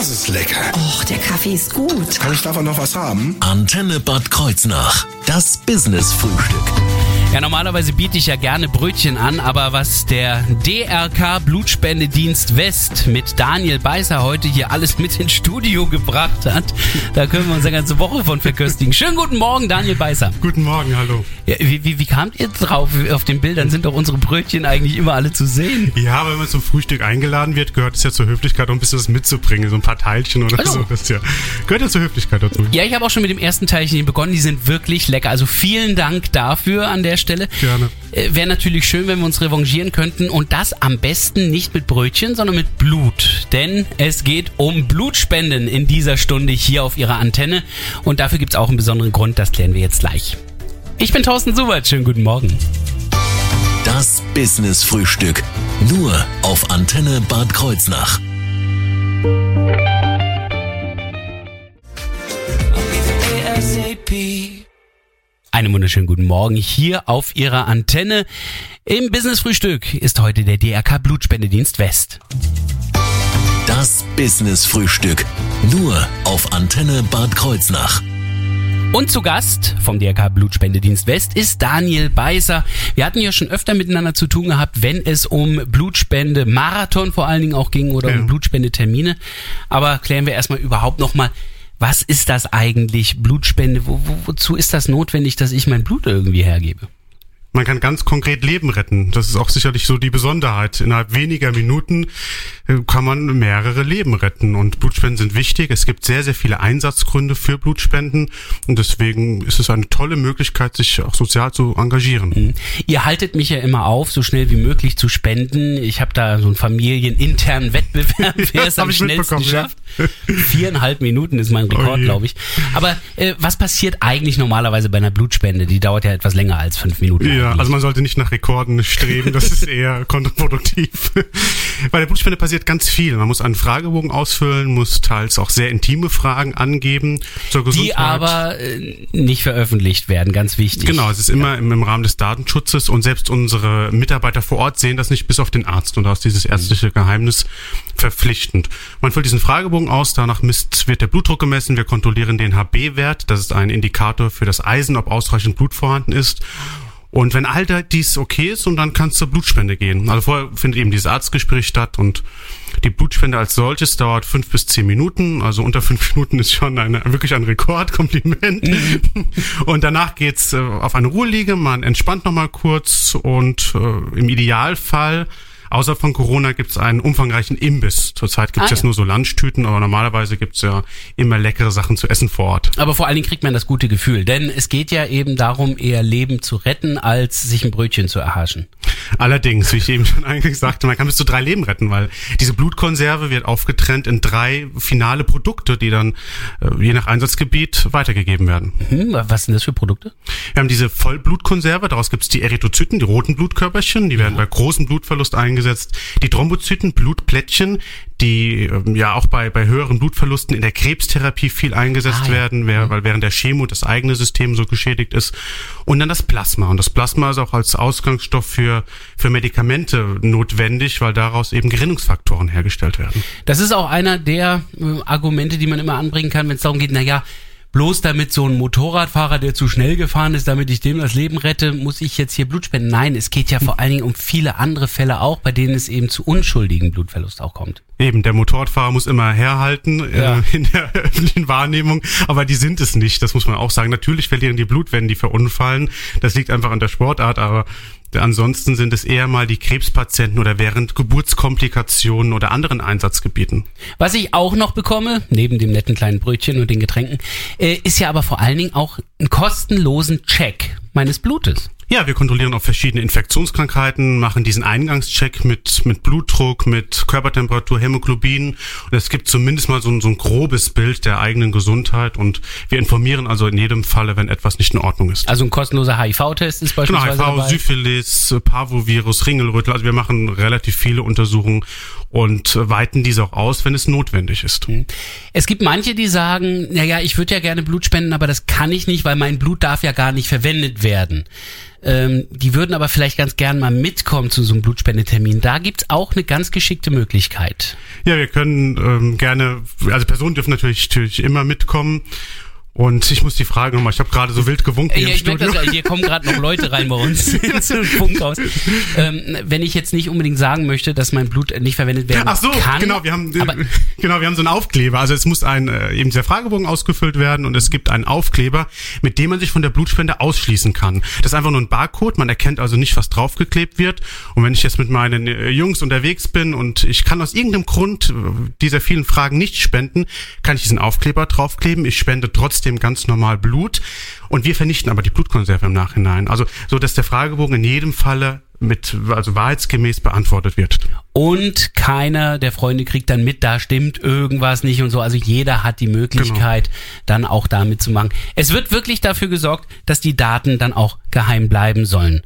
Das ist lecker. Och, der Kaffee ist gut. Kann ich davon noch was haben? Antenne Bad Kreuznach. Das Business-Frühstück. Ja, normalerweise biete ich ja gerne Brötchen an, aber was der DRK Blutspendedienst West mit Daniel Beißer heute hier alles mit ins Studio gebracht hat, da können wir uns eine ganze Woche von verköstigen. Schönen guten Morgen, Daniel Beißer. Guten Morgen, hallo. Ja, wie, wie, wie kamt ihr drauf? Auf den Bildern sind doch unsere Brötchen eigentlich immer alle zu sehen. Ja, wenn man zum Frühstück eingeladen wird, gehört es ja zur Höflichkeit, auch ein bisschen was mitzubringen, so ein paar Teilchen oder Hallo. so. Das ja, gehört ja zur Höflichkeit dazu. Ja, ich habe auch schon mit dem ersten Teilchen begonnen. Die sind wirklich lecker. Also vielen Dank dafür an der Stelle. Gerne. Äh, Wäre natürlich schön, wenn wir uns revanchieren könnten und das am besten nicht mit Brötchen, sondern mit Blut. Denn es geht um Blutspenden in dieser Stunde hier auf Ihrer Antenne. Und dafür gibt's auch einen besonderen Grund, das klären wir jetzt gleich. Ich bin Thorsten Subert, schönen guten Morgen. Das Business-Frühstück. Nur auf Antenne Bad Kreuznach. Einen wunderschönen guten Morgen hier auf Ihrer Antenne. Im Business-Frühstück ist heute der DRK Blutspendedienst West. Das Business-Frühstück. Nur auf Antenne Bad Kreuznach. Und zu Gast vom DRK Blutspendedienst West ist Daniel Beißer. Wir hatten ja schon öfter miteinander zu tun gehabt, wenn es um Blutspende Marathon vor allen Dingen auch ging oder Ja. um Blutspendetermine. Aber klären wir erstmal überhaupt nochmal, was ist das eigentlich, Blutspende? Wo, wo, wozu ist das notwendig, dass ich mein Blut irgendwie hergebe? Man kann ganz konkret Leben retten. Das ist auch sicherlich so die Besonderheit. Innerhalb weniger Minuten kann man mehrere Leben retten. Und Blutspenden sind wichtig. Es gibt sehr, sehr viele Einsatzgründe für Blutspenden. Und deswegen ist es eine tolle Möglichkeit, sich auch sozial zu engagieren. Ihr haltet mich ja immer auf, so schnell wie möglich zu spenden. Ich habe da so einen familieninternen Wettbewerb, wer es hab am schnellsten mitbekommen, ja. schafft. Viereinhalb Minuten ist mein Rekord, Oh glaube ich. Aber äh, was passiert eigentlich normalerweise bei einer Blutspende? Die dauert ja etwas länger als fünf Minuten. Ja, eigentlich. also man sollte nicht nach Rekorden streben, das ist eher kontraproduktiv. Bei der Blutspende passiert ganz viel. Man muss einen Fragebogen ausfüllen, muss teils auch sehr intime Fragen angeben zur Gesundheit. die aber äh, nicht veröffentlicht werden, ganz wichtig. Genau, es ist immer im, im Rahmen des Datenschutzes und selbst unsere Mitarbeiter vor Ort sehen das nicht bis auf den Arzt und da ist dieses ärztliche Geheimnis verpflichtend. Man füllt diesen Fragebogen aus, danach misst, wird der Blutdruck gemessen, wir kontrollieren den HB-Wert, das ist ein Indikator für das Eisen, ob ausreichend Blut vorhanden ist. Und wenn all dies okay ist, und dann kann es zur Blutspende gehen. Also vorher findet eben dieses Arztgespräch statt und die Blutspende als solches dauert fünf bis zehn Minuten. Also unter fünf Minuten ist schon eine, wirklich ein Rekord, Kompliment. Und danach geht's äh, auf eine Ruheliege, man entspannt nochmal kurz und äh, im Idealfall Außer von Corona gibt's einen umfangreichen Imbiss. Zurzeit gibt's Ah, jetzt ja. nur so Lunchtüten, aber normalerweise gibt's ja immer leckere Sachen zu essen vor Ort. Aber vor allen Dingen kriegt man das gute Gefühl, denn es geht ja eben darum, eher Leben zu retten, als sich ein Brötchen zu erhaschen. Allerdings, wie ich eben schon eingangs sagte, man kann bis zu drei Leben retten, weil diese Blutkonserve wird aufgetrennt in drei finale Produkte, die dann äh, je nach Einsatzgebiet weitergegeben werden. Hm, was sind das für Produkte? Wir haben diese Vollblutkonserve, daraus gibt's die Erythrozyten, die roten Blutkörperchen, die werden bei großem Blutverlust eingesetzt. Die Thrombozyten, Blutplättchen, die ähm, ja auch bei, bei höheren Blutverlusten in der Krebstherapie viel eingesetzt Ah, ja. werden, wer, weil während der Chemo das eigene System so geschädigt ist. Und dann das Plasma. Und das Plasma ist auch als Ausgangsstoff für, für Medikamente notwendig, weil daraus eben Gerinnungsfaktoren hergestellt werden. Das ist auch einer der äh, Argumente, die man immer anbringen kann, wenn es darum geht, na ja, bloß damit so ein Motorradfahrer, der zu schnell gefahren ist, damit ich dem das Leben rette, muss ich jetzt hier Blut spenden. Nein, es geht ja vor allen Dingen um viele andere Fälle auch, bei denen es eben zu unschuldigen Blutverlust auch kommt. Eben, der Motorradfahrer muss immer herhalten Ja. äh, in der öffentlichen Wahrnehmung, aber die sind es nicht, das muss man auch sagen. Natürlich verlieren die Blut, wenn die verunfallen. Das liegt einfach an der Sportart, aber ansonsten sind es eher mal die Krebspatienten oder während Geburtskomplikationen oder anderen Einsatzgebieten. Was ich auch noch bekomme, neben dem netten kleinen Brötchen und den Getränken, äh, ist ja aber vor allen Dingen auch einen kostenlosen Check meines Blutes. Ja, wir kontrollieren auch verschiedene Infektionskrankheiten, machen diesen Eingangscheck mit, mit Blutdruck, mit Körpertemperatur, Hämoglobin. Und es gibt zumindest mal so ein, so ein grobes Bild der eigenen Gesundheit. Und wir informieren also in jedem Falle, wenn etwas nicht in Ordnung ist. Also ein kostenloser HIV-Test ist Genau, beispielsweise HIV, dabei. Syphilis, Parvovirus, Ringelrötel. Also wir machen relativ viele Untersuchungen und weiten diese auch aus, wenn es notwendig ist. Es gibt manche, die sagen, naja, ich würde ja gerne Blut spenden, aber das kann ich nicht, weil mein Blut darf ja gar nicht verwendet werden. Ähm, die würden aber vielleicht ganz gern mal mitkommen zu so einem Blutspendetermin. Da gibt's auch eine ganz geschickte Möglichkeit. Ja, wir können ähm, gerne, also Personen dürfen natürlich, natürlich immer mitkommen. Und ich muss die Frage nochmal, ich habe gerade so wild gewunken Ja, im ich merke das, hier kommen gerade noch Leute rein bei uns. Ähm, wenn ich jetzt nicht unbedingt sagen möchte, dass mein Blut nicht verwendet werden Ach so, kann. genau, wir haben genau, wir haben so einen Aufkleber. Also es muss ein äh, eben dieser Fragebogen ausgefüllt werden und es gibt einen Aufkleber, mit dem man sich von der Blutspende ausschließen kann. Das ist einfach nur ein Barcode, man erkennt also nicht, was draufgeklebt wird. Und wenn ich jetzt mit meinen äh, Jungs unterwegs bin und ich kann aus irgendeinem Grund äh, dieser vielen Fragen nicht spenden, kann ich diesen Aufkleber draufkleben. Ich spende trotzdem ganz normal Blut und wir vernichten aber die Blutkonserve im Nachhinein. Also so, dass der Fragebogen in jedem Falle mit also wahrheitsgemäß beantwortet wird. und keiner der Freunde kriegt dann mit, da stimmt irgendwas nicht und so. Also jeder hat die Möglichkeit, dann auch damit zu machen. Es wird wirklich dafür gesorgt, dass die Daten dann auch geheim bleiben sollen.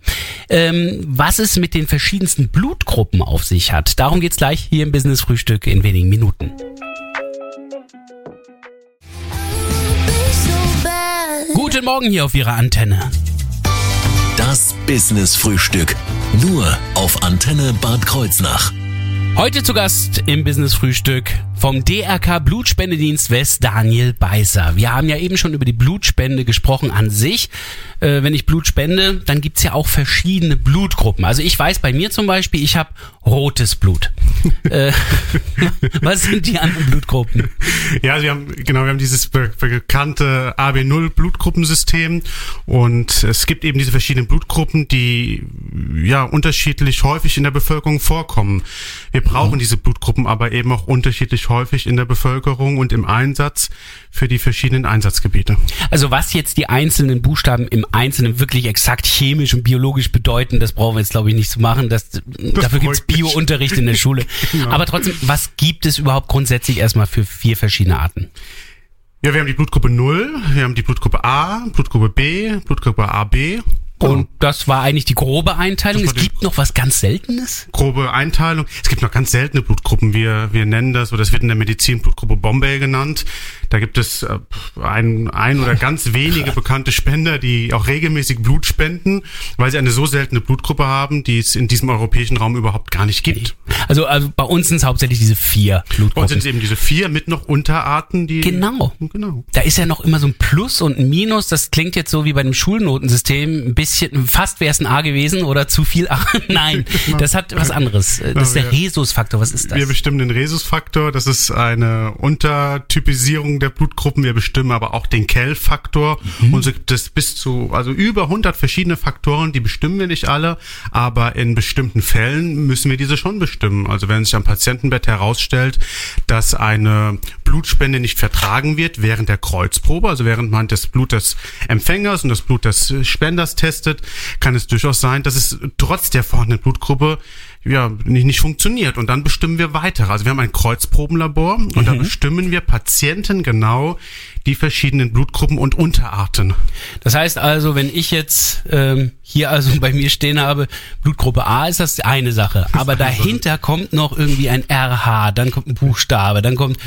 Ähm, was es mit den verschiedensten Blutgruppen auf sich hat, darum geht's gleich hier im Business Frühstück in wenigen Minuten. Guten Morgen hier auf Ihrer Antenne. Das Business Frühstück. Nur auf Antenne Bad Kreuznach. Heute zu Gast im Business Frühstück vom DRK Blutspendedienst West Daniel Beißer. Wir haben ja eben schon über die Blutspende gesprochen an sich. Äh, wenn ich Blut spende, dann gibt's ja auch verschiedene Blutgruppen. Also ich weiß bei mir zum Beispiel, ich habe rotes Blut. äh, was sind die anderen Blutgruppen? Ja, wir haben, genau, wir haben dieses be bekannte AB0 Blutgruppensystem und es gibt eben diese verschiedenen Blutgruppen, die ja unterschiedlich häufig in der Bevölkerung vorkommen. Wir brauchen diese Blutgruppen aber eben auch unterschiedlich häufig in der Bevölkerung und im Einsatz für die verschiedenen Einsatzgebiete. Also was jetzt die einzelnen Buchstaben im Einzelnen wirklich exakt chemisch und biologisch bedeuten, das brauchen wir jetzt glaube ich nicht zu machen. Das, dafür gibt's. Bio-Unterricht in der Schule. Aber trotzdem, was gibt es überhaupt grundsätzlich erstmal für vier verschiedene Arten? Ja, wir haben die Blutgruppe 0, wir haben die Blutgruppe A, Blutgruppe B, Blutgruppe AB. Und das war eigentlich die grobe Einteilung. Es gibt noch was ganz Seltenes. grobe Einteilung. Es gibt noch ganz seltene Blutgruppen. Wir, wir nennen das, oder das wird in der Medizin Blutgruppe Bombay genannt. Da gibt es äh, ein, ein oder ganz wenige bekannte Spender, die auch regelmäßig Blut spenden, weil sie eine so seltene Blutgruppe haben, die es in diesem europäischen Raum überhaupt gar nicht gibt. Also, also bei uns sind es hauptsächlich diese vier Bei uns sind Blutgruppen. es eben diese vier mit noch Unterarten, die... Genau. Genau. Da ist ja noch immer so ein Plus und ein Minus. Das klingt jetzt so wie bei dem Schulnotensystem. Ein bisschen, fast wäre es ein A gewesen oder zu viel A. Nein, das hat was anderes. Das ist der. Rhesusfaktor. Was ist Wir das? bestimmen den Rhesusfaktor, das ist eine Untertypisierung der Blutgruppen. Wir bestimmen aber auch den Kell-Faktor. Und so gibt es bis zu, also über 100 verschiedene Faktoren, die bestimmen wir nicht alle, aber in bestimmten Fällen müssen wir diese schon bestimmen. Also wenn sich am Patientenbett herausstellt, dass eine Blutspende nicht vertragen wird während der Kreuzprobe, also während man das Blut des Empfängers und das Blut des Spenders testet, kann es durchaus sein, dass es trotz der vorhandenen Blutgruppe ja, nicht, nicht funktioniert. Und dann bestimmen wir weiter. Also wir haben ein Kreuzprobenlabor und da bestimmen wir Patienten genau die verschiedenen Blutgruppen und Unterarten. Das heißt also, wenn ich jetzt ähm, hier also bei mir stehen habe, Blutgruppe A ist das eine Sache. Aber dahinter kommt noch irgendwie ein RH, dann kommt ein Buchstabe, dann kommt äh,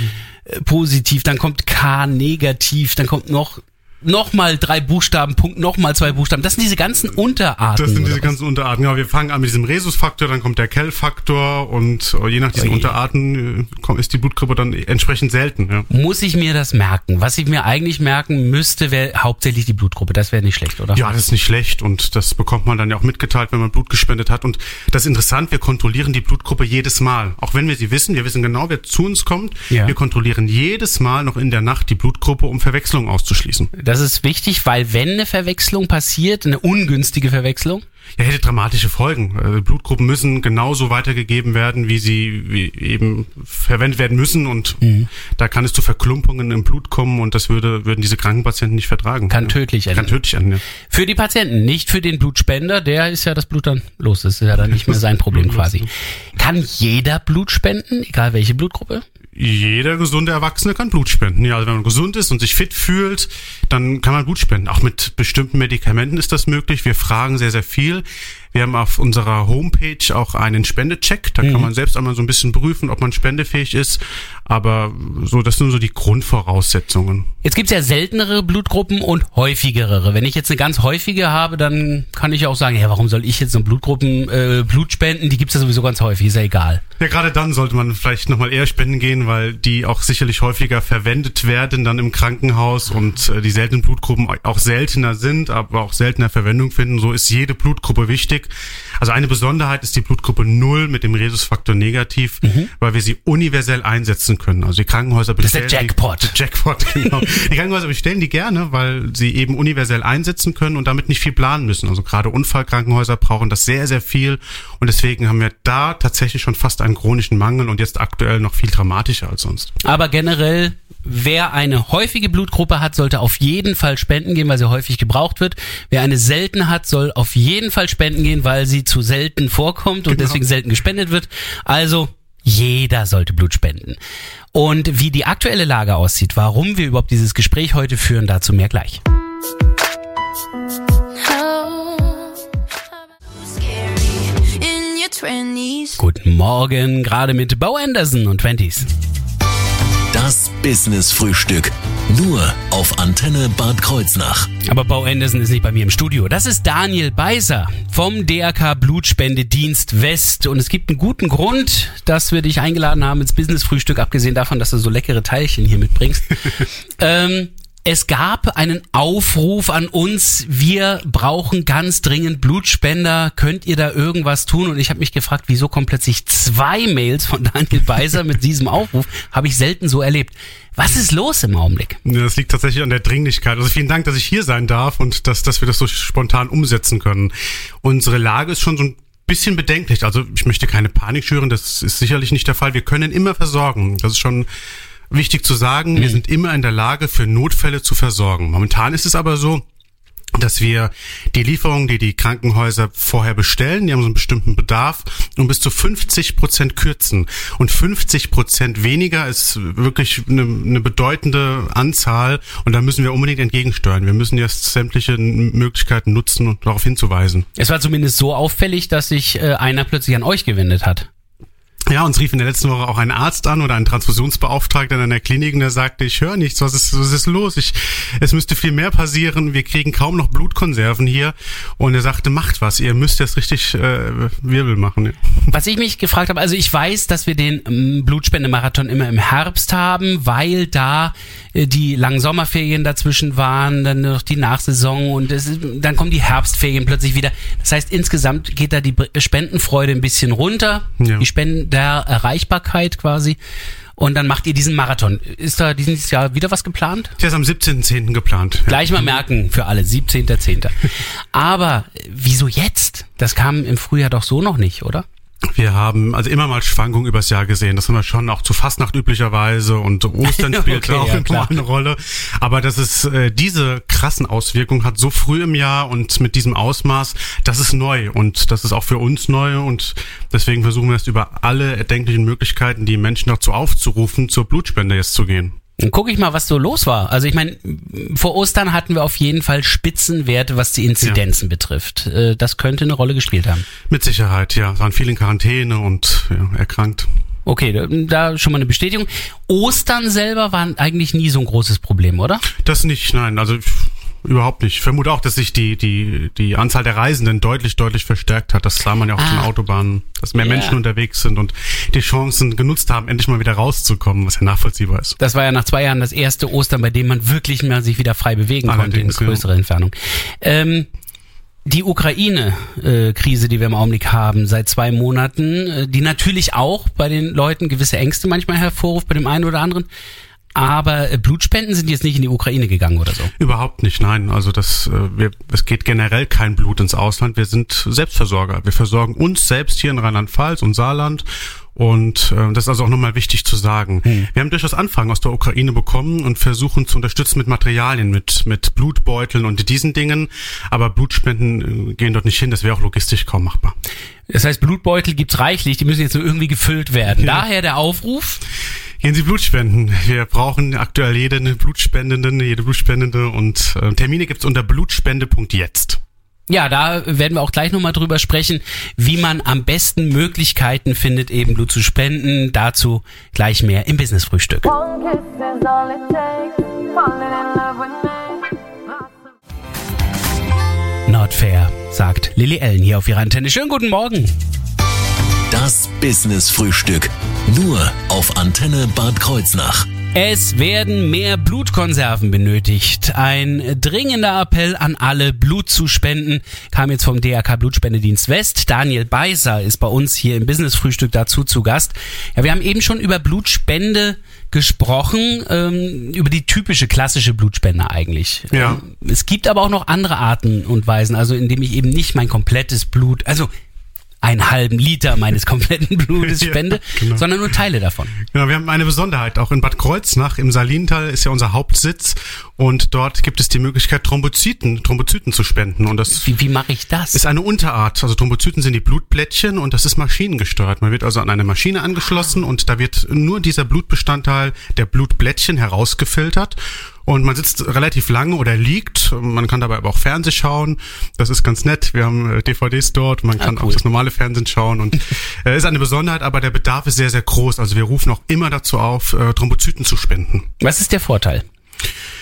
positiv, dann kommt K negativ, dann kommt noch noch mal drei Buchstaben, Punkt, noch mal zwei Buchstaben. Das sind diese ganzen Unterarten. Das sind diese ganzen Unterarten. Ja, wir fangen an mit diesem Rhesusfaktor, dann kommt der Kell-Faktor und äh, je nach diesen Oje. Unterarten äh, ist die Blutgruppe dann entsprechend selten. Ja. Muss ich mir das merken? Was ich mir eigentlich merken müsste, wäre hauptsächlich die Blutgruppe. Das wäre nicht schlecht, oder? Ja, das ist nicht schlecht und das bekommt man dann ja auch mitgeteilt, wenn man Blut gespendet hat. Und das ist interessant, wir kontrollieren die Blutgruppe jedes Mal. Auch wenn wir sie wissen, wir wissen genau, wer zu uns kommt. Ja. Wir kontrollieren jedes Mal noch in der Nacht die Blutgruppe, um Verwechslung auszuschließen. Das ist wichtig, weil wenn eine Verwechslung passiert, eine ungünstige Verwechslung, Ja, hätte dramatische Folgen. Äh, Blutgruppen müssen genauso weitergegeben werden, wie sie wie eben verwendet werden müssen. Und Mhm. da kann es zu Verklumpungen im Blut kommen und das würde, würden diese kranken Patienten nicht vertragen. kann tödlich enden. Kann tödlich enden, ja. Für die Patienten, nicht für den Blutspender, der ist ja das Blut dann los. Das ist ja dann nicht mehr sein Problem quasi. Kann jeder Blut spenden, egal welche Blutgruppe? Jeder gesunde Erwachsene kann Blut spenden. Ja, also wenn man gesund ist und sich fit fühlt, dann kann man Blut spenden. Auch mit bestimmten Medikamenten ist das möglich. Wir fragen sehr, sehr viel. Wir haben auf unserer Homepage auch einen Spendecheck. Da Mhm. kann man selbst einmal so ein bisschen prüfen, ob man spendefähig ist. Aber so, das sind so die Grundvoraussetzungen. Jetzt gibt's ja seltenere Blutgruppen und häufigere. Wenn ich jetzt eine ganz häufige habe, dann kann ich auch sagen, ja, warum soll ich jetzt so Blutgruppen äh, Blut spenden? Die gibt's ja sowieso ganz häufig, ist ja egal. Ja, gerade dann sollte man vielleicht nochmal eher spenden gehen, weil die auch sicherlich häufiger verwendet werden dann im Krankenhaus und äh, die seltenen Blutgruppen auch seltener sind, aber auch seltener Verwendung finden. So ist jede Blutgruppe wichtig. Also eine Besonderheit ist die Blutgruppe 0 mit dem Rhesusfaktor negativ, weil wir sie universell einsetzen können. Also die Krankenhäuser ist der bestellen Jackpot. Die, der Jackpot, genau. die Krankenhäuser bestellen die gerne, weil sie eben universell einsetzen können und damit nicht viel planen müssen. Also gerade Unfallkrankenhäuser brauchen das sehr, sehr viel und deswegen haben wir da tatsächlich schon fast einen chronischen Mangel und jetzt aktuell noch viel dramatischer als sonst. Aber generell, wer eine häufige Blutgruppe hat, sollte auf jeden Fall spenden gehen, weil sie häufig gebraucht wird. Wer eine seltene hat, soll auf jeden Fall spenden gehen, weil sie zu selten vorkommt und Genau. deswegen selten gespendet wird. Also jeder sollte Blut spenden. Und wie die aktuelle Lage aussieht, warum wir überhaupt dieses Gespräch heute führen, dazu mehr gleich. Scary in your 20s. Guten Morgen, gerade mit Bo Anderson und 20s. Business Frühstück. Nur auf Antenne Bad Kreuznach. Aber Bo Anderson ist nicht bei mir im Studio. Das ist Daniel Beiser vom DRK Blutspendedienst West. Und es gibt einen guten Grund, dass wir dich eingeladen haben ins Business-Frühstück, abgesehen davon, dass du so leckere Teilchen hier mitbringst. ähm, es gab einen Aufruf an uns, wir brauchen ganz dringend Blutspender, könnt ihr da irgendwas tun? Und ich habe mich gefragt, wieso kommen plötzlich zwei Mails von Daniel Beiser mit diesem Aufruf? Habe ich selten so erlebt. Was ist los im Augenblick? Das liegt tatsächlich an der Dringlichkeit. Also vielen Dank, dass ich hier sein darf und dass, dass wir das so spontan umsetzen können. Unsere Lage ist schon so ein bisschen bedenklich. Also ich möchte keine Panik schüren, das ist sicherlich nicht der Fall. Wir können immer versorgen. Das ist schon wichtig zu sagen. Wir sind immer in der Lage, für Notfälle zu versorgen. Momentan ist es aber so, dass wir die Lieferungen, die die Krankenhäuser vorher bestellen, die haben so einen bestimmten Bedarf, um bis zu 50 Prozent kürzen. Und 50 Prozent weniger ist wirklich eine, eine bedeutende Anzahl und da müssen wir unbedingt entgegensteuern. Wir müssen jetzt sämtliche Möglichkeiten nutzen, um darauf hinzuweisen. Es war zumindest so auffällig, dass sich äh, einer plötzlich an euch gewendet hat. Ja, uns rief in der letzten Woche auch ein Arzt an oder ein Transfusionsbeauftragter in einer Klinik und der sagte, ich höre nichts, was ist, was ist los? Ich, es müsste viel mehr passieren, wir kriegen kaum noch Blutkonserven hier. Und er sagte, macht was, ihr müsst jetzt richtig äh, Wirbel machen. Ja. Was ich mich gefragt habe, also ich weiß, dass wir den ähm, Blutspendemarathon immer im Herbst haben, weil da äh, die langen Sommerferien dazwischen waren, dann noch die Nachsaison und es dann kommen die Herbstferien plötzlich wieder. Das heißt, insgesamt geht da die Spendenfreude ein bisschen runter, Ja. die Spendenerreichbarkeit quasi. Und dann macht ihr diesen Marathon. Ist da dieses Jahr wieder was geplant? Der ist am 17.10. geplant. Gleich mal merken für alle, 17.10. Aber wieso jetzt? Das kam im Frühjahr doch so noch nicht, oder? Wir haben also immer mal Schwankungen übers Jahr gesehen. Das haben wir schon auch zu Fastnacht üblicherweise und Ostern spielt Okay, auch ja, immer klar. eine Rolle. Aber dass es äh, diese krassen Auswirkungen hat, so früh im Jahr und mit diesem Ausmaß, das ist neu und das ist auch für uns neu und deswegen versuchen wir es über alle erdenklichen Möglichkeiten, die Menschen dazu aufzurufen, zur Blutspende jetzt zu gehen. Dann gucke ich mal, was so los war. Also ich meine, vor Ostern hatten wir auf jeden Fall Spitzenwerte, was die Inzidenzen betrifft. Äh, Das könnte eine Rolle gespielt haben. Mit Sicherheit, ja. Es waren viele in Quarantäne und ja, erkrankt. Okay, da- schon mal eine Bestätigung. Ostern selber war eigentlich nie so ein großes Problem, oder? Das nicht, nein, also überhaupt nicht. Ich vermute auch, dass sich die, die, die Anzahl der Reisenden deutlich, deutlich verstärkt hat. Das sah man ja auf den Ah. Autobahnen, dass mehr Ja. Menschen unterwegs sind und die Chancen genutzt haben, endlich mal wieder rauszukommen, was ja nachvollziehbar ist. Das war ja nach zwei Jahren das erste Ostern, bei dem man wirklich mal sich wieder frei bewegen konnte in Allerdings, ja. Entfernung. Ähm, die Ukraine-Krise, die wir im Augenblick haben, seit zwei Monaten, äh, die natürlich auch bei den Leuten gewisse Ängste manchmal hervorruft, bei dem einen oder anderen. Aber äh, Blutspenden sind jetzt nicht in die Ukraine gegangen oder so. Überhaupt nicht, nein. Also das, äh, wir, es geht generell kein Blut ins Ausland. Wir sind Selbstversorger. Wir versorgen uns selbst hier in Rheinland-Pfalz und Saarland. Und äh, das ist also auch nochmal wichtig zu sagen. Wir haben durchaus Anfragen aus der Ukraine bekommen und versuchen zu unterstützen mit Materialien, mit, mit Blutbeuteln und diesen Dingen. Aber Blutspenden äh, gehen dort nicht hin. Das wäre auch logistisch kaum machbar. Das heißt, Blutbeutel gibt's reichlich, die müssen jetzt nur irgendwie gefüllt werden. Ja. Daher der Aufruf. Gehen Sie Blut spenden. Wir brauchen aktuell jede Blutspendende, jede Blutspendende und äh, Termine gibt's unter blutspende.jetzt. Ja, da werden wir auch gleich nochmal drüber sprechen, wie man am besten Möglichkeiten findet, eben Blut zu spenden. Dazu gleich mehr im with me. Not fair, sagt Lily Ellen hier auf ihrer Antenne. Schönen guten Morgen. Das Business Frühstück. Nur auf Antenne Bad Kreuznach. Es werden mehr Blutkonserven benötigt. Ein dringender Appell an alle, Blut zu spenden, kam jetzt vom DRK Blutspendedienst West. Daniel Beiser ist bei uns hier im Business Frühstück dazu zu Gast. Ja, wir haben eben schon über Blutspende gesprochen, ähm, über die typische klassische Blutspende eigentlich. Ja. Ähm, Es gibt aber auch noch andere Arten und Weisen, also indem ich eben nicht mein komplettes Blut, also einen halben Liter meines kompletten Blutes Ja, spende, genau. sondern nur Teile davon. Genau, wir haben eine Besonderheit. Auch in Bad Kreuznach im Salintal ist ja unser Hauptsitz und dort gibt es die Möglichkeit, Thrombozyten, Thrombozyten zu spenden. Und das Wie, wie mache ich das? ist eine Unterart. Also Thrombozyten sind die Blutblättchen und das ist maschinengesteuert. Man wird also an eine Maschine angeschlossen und da wird nur dieser Blutbestandteil der Blutblättchen herausgefiltert. Und man sitzt relativ lange oder liegt. Man kann dabei aber auch Fernseh schauen. Das ist ganz nett. Wir haben äh, DVDs dort. Man kann Ah, cool. auch das normale Fernsehen schauen. Und äh, ist eine Besonderheit, aber der Bedarf ist sehr, sehr groß. Also wir rufen auch immer dazu auf, äh, Thrombozyten zu spenden. Was ist der Vorteil?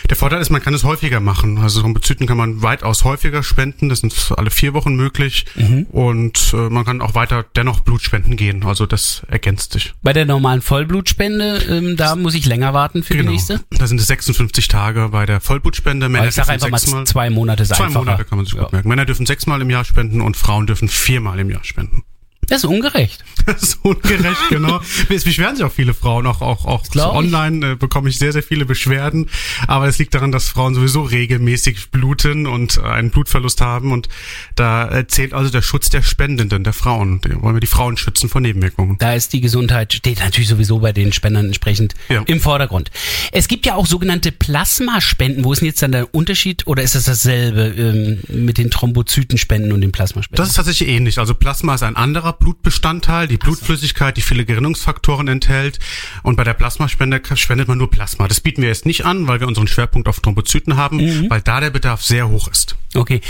Der Vorteil ist, man kann es häufiger machen. Also Thrombozyten kann man weitaus häufiger spenden. Das sind alle vier Wochen möglich. Und äh, man kann auch weiter dennoch Blut spenden gehen. Also das ergänzt sich. Bei der normalen Vollblutspende, ähm, da muss ich länger warten für die nächste. Da sind es 56 Tage bei der Vollblutspende. Männer Aber ich sage dürfen einfach mal zwei Monate ist Zwei einfacher. Monate kann man sich gut Ja. merken. Männer dürfen sechsmal im Jahr spenden und Frauen dürfen viermal im Jahr spenden. Das ist ungerecht. Das ist ungerecht, genau. Es beschweren sich auch viele Frauen, auch, auch, auch ich. online äh, bekomme ich sehr, sehr viele Beschwerden. Aber es liegt daran, dass Frauen sowieso regelmäßig bluten und äh, einen Blutverlust haben. Und da äh, zählt also der Schutz der Spendenden, der Frauen. Da wollen wir die Frauen schützen vor Nebenwirkungen. Da ist die Gesundheit, steht natürlich sowieso bei den Spendern entsprechend Ja. im Vordergrund. Es gibt ja auch sogenannte Plasmaspenden. Wo ist denn jetzt dann der Unterschied oder ist das dasselbe ähm, mit den Thrombozytenspenden und den Plasmaspenden? Das ist tatsächlich ähnlich. Also Plasma ist ein anderer Blutbestandteil, die Blutflüssigkeit, die viele Gerinnungsfaktoren enthält. Und bei der Plasmaspende spendet man nur Plasma. Das bieten wir jetzt nicht an, weil wir unseren Schwerpunkt auf Thrombozyten haben, Mhm. weil da der Bedarf sehr hoch ist. Okay.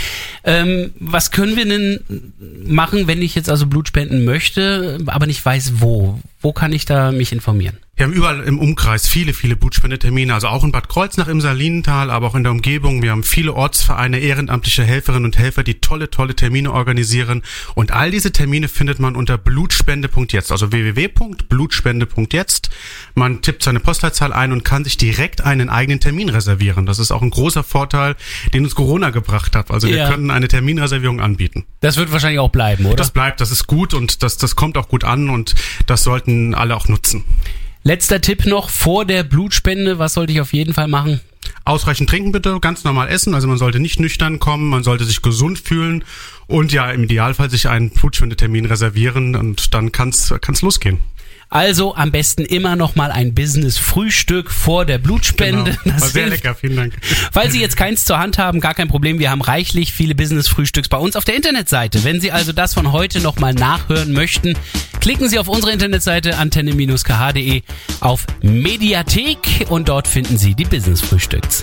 Ähm, was können wir denn machen, wenn ich jetzt also Blut spenden möchte, aber nicht weiß wo? Wo kann ich da mich informieren? Wir haben überall im Umkreis viele, viele Blutspendetermine, also auch in Bad Kreuznach im Salinental, aber auch in der Umgebung. Wir haben viele Ortsvereine, ehrenamtliche Helferinnen und Helfer, die tolle, tolle Termine organisieren. Und all diese Termine findet man unter blutspende.jetzt, also www.blutspende.jetzt. Man tippt seine Postleitzahl ein und kann sich direkt einen eigenen Termin reservieren. Das ist auch ein großer Vorteil, den uns Corona gebracht hat. Also wir Ja. können eine Terminreservierung anbieten. Das wird wahrscheinlich auch bleiben, oder? Das bleibt, das ist gut und das, das kommt auch gut an und das sollten alle auch nutzen. Letzter Tipp noch vor der Blutspende. Was sollte ich auf jeden Fall machen? Ausreichend trinken bitte, ganz normal essen. Also man sollte nicht nüchtern kommen, man sollte sich gesund fühlen und ja, im Idealfall sich einen Blutspendetermin reservieren und dann kann's kann's losgehen. Also am besten immer noch mal ein Business-Frühstück vor der Blutspende. Genau. War sehr hilft. lecker, vielen Dank. Falls Sie jetzt keins zur Hand haben, gar kein Problem. Wir haben reichlich viele Business-Frühstücks bei uns auf der Internetseite. Wenn Sie also das von heute noch mal nachhören möchten, klicken Sie auf unsere Internetseite antenne-kh.de auf Mediathek und dort finden Sie die Business-Frühstücks.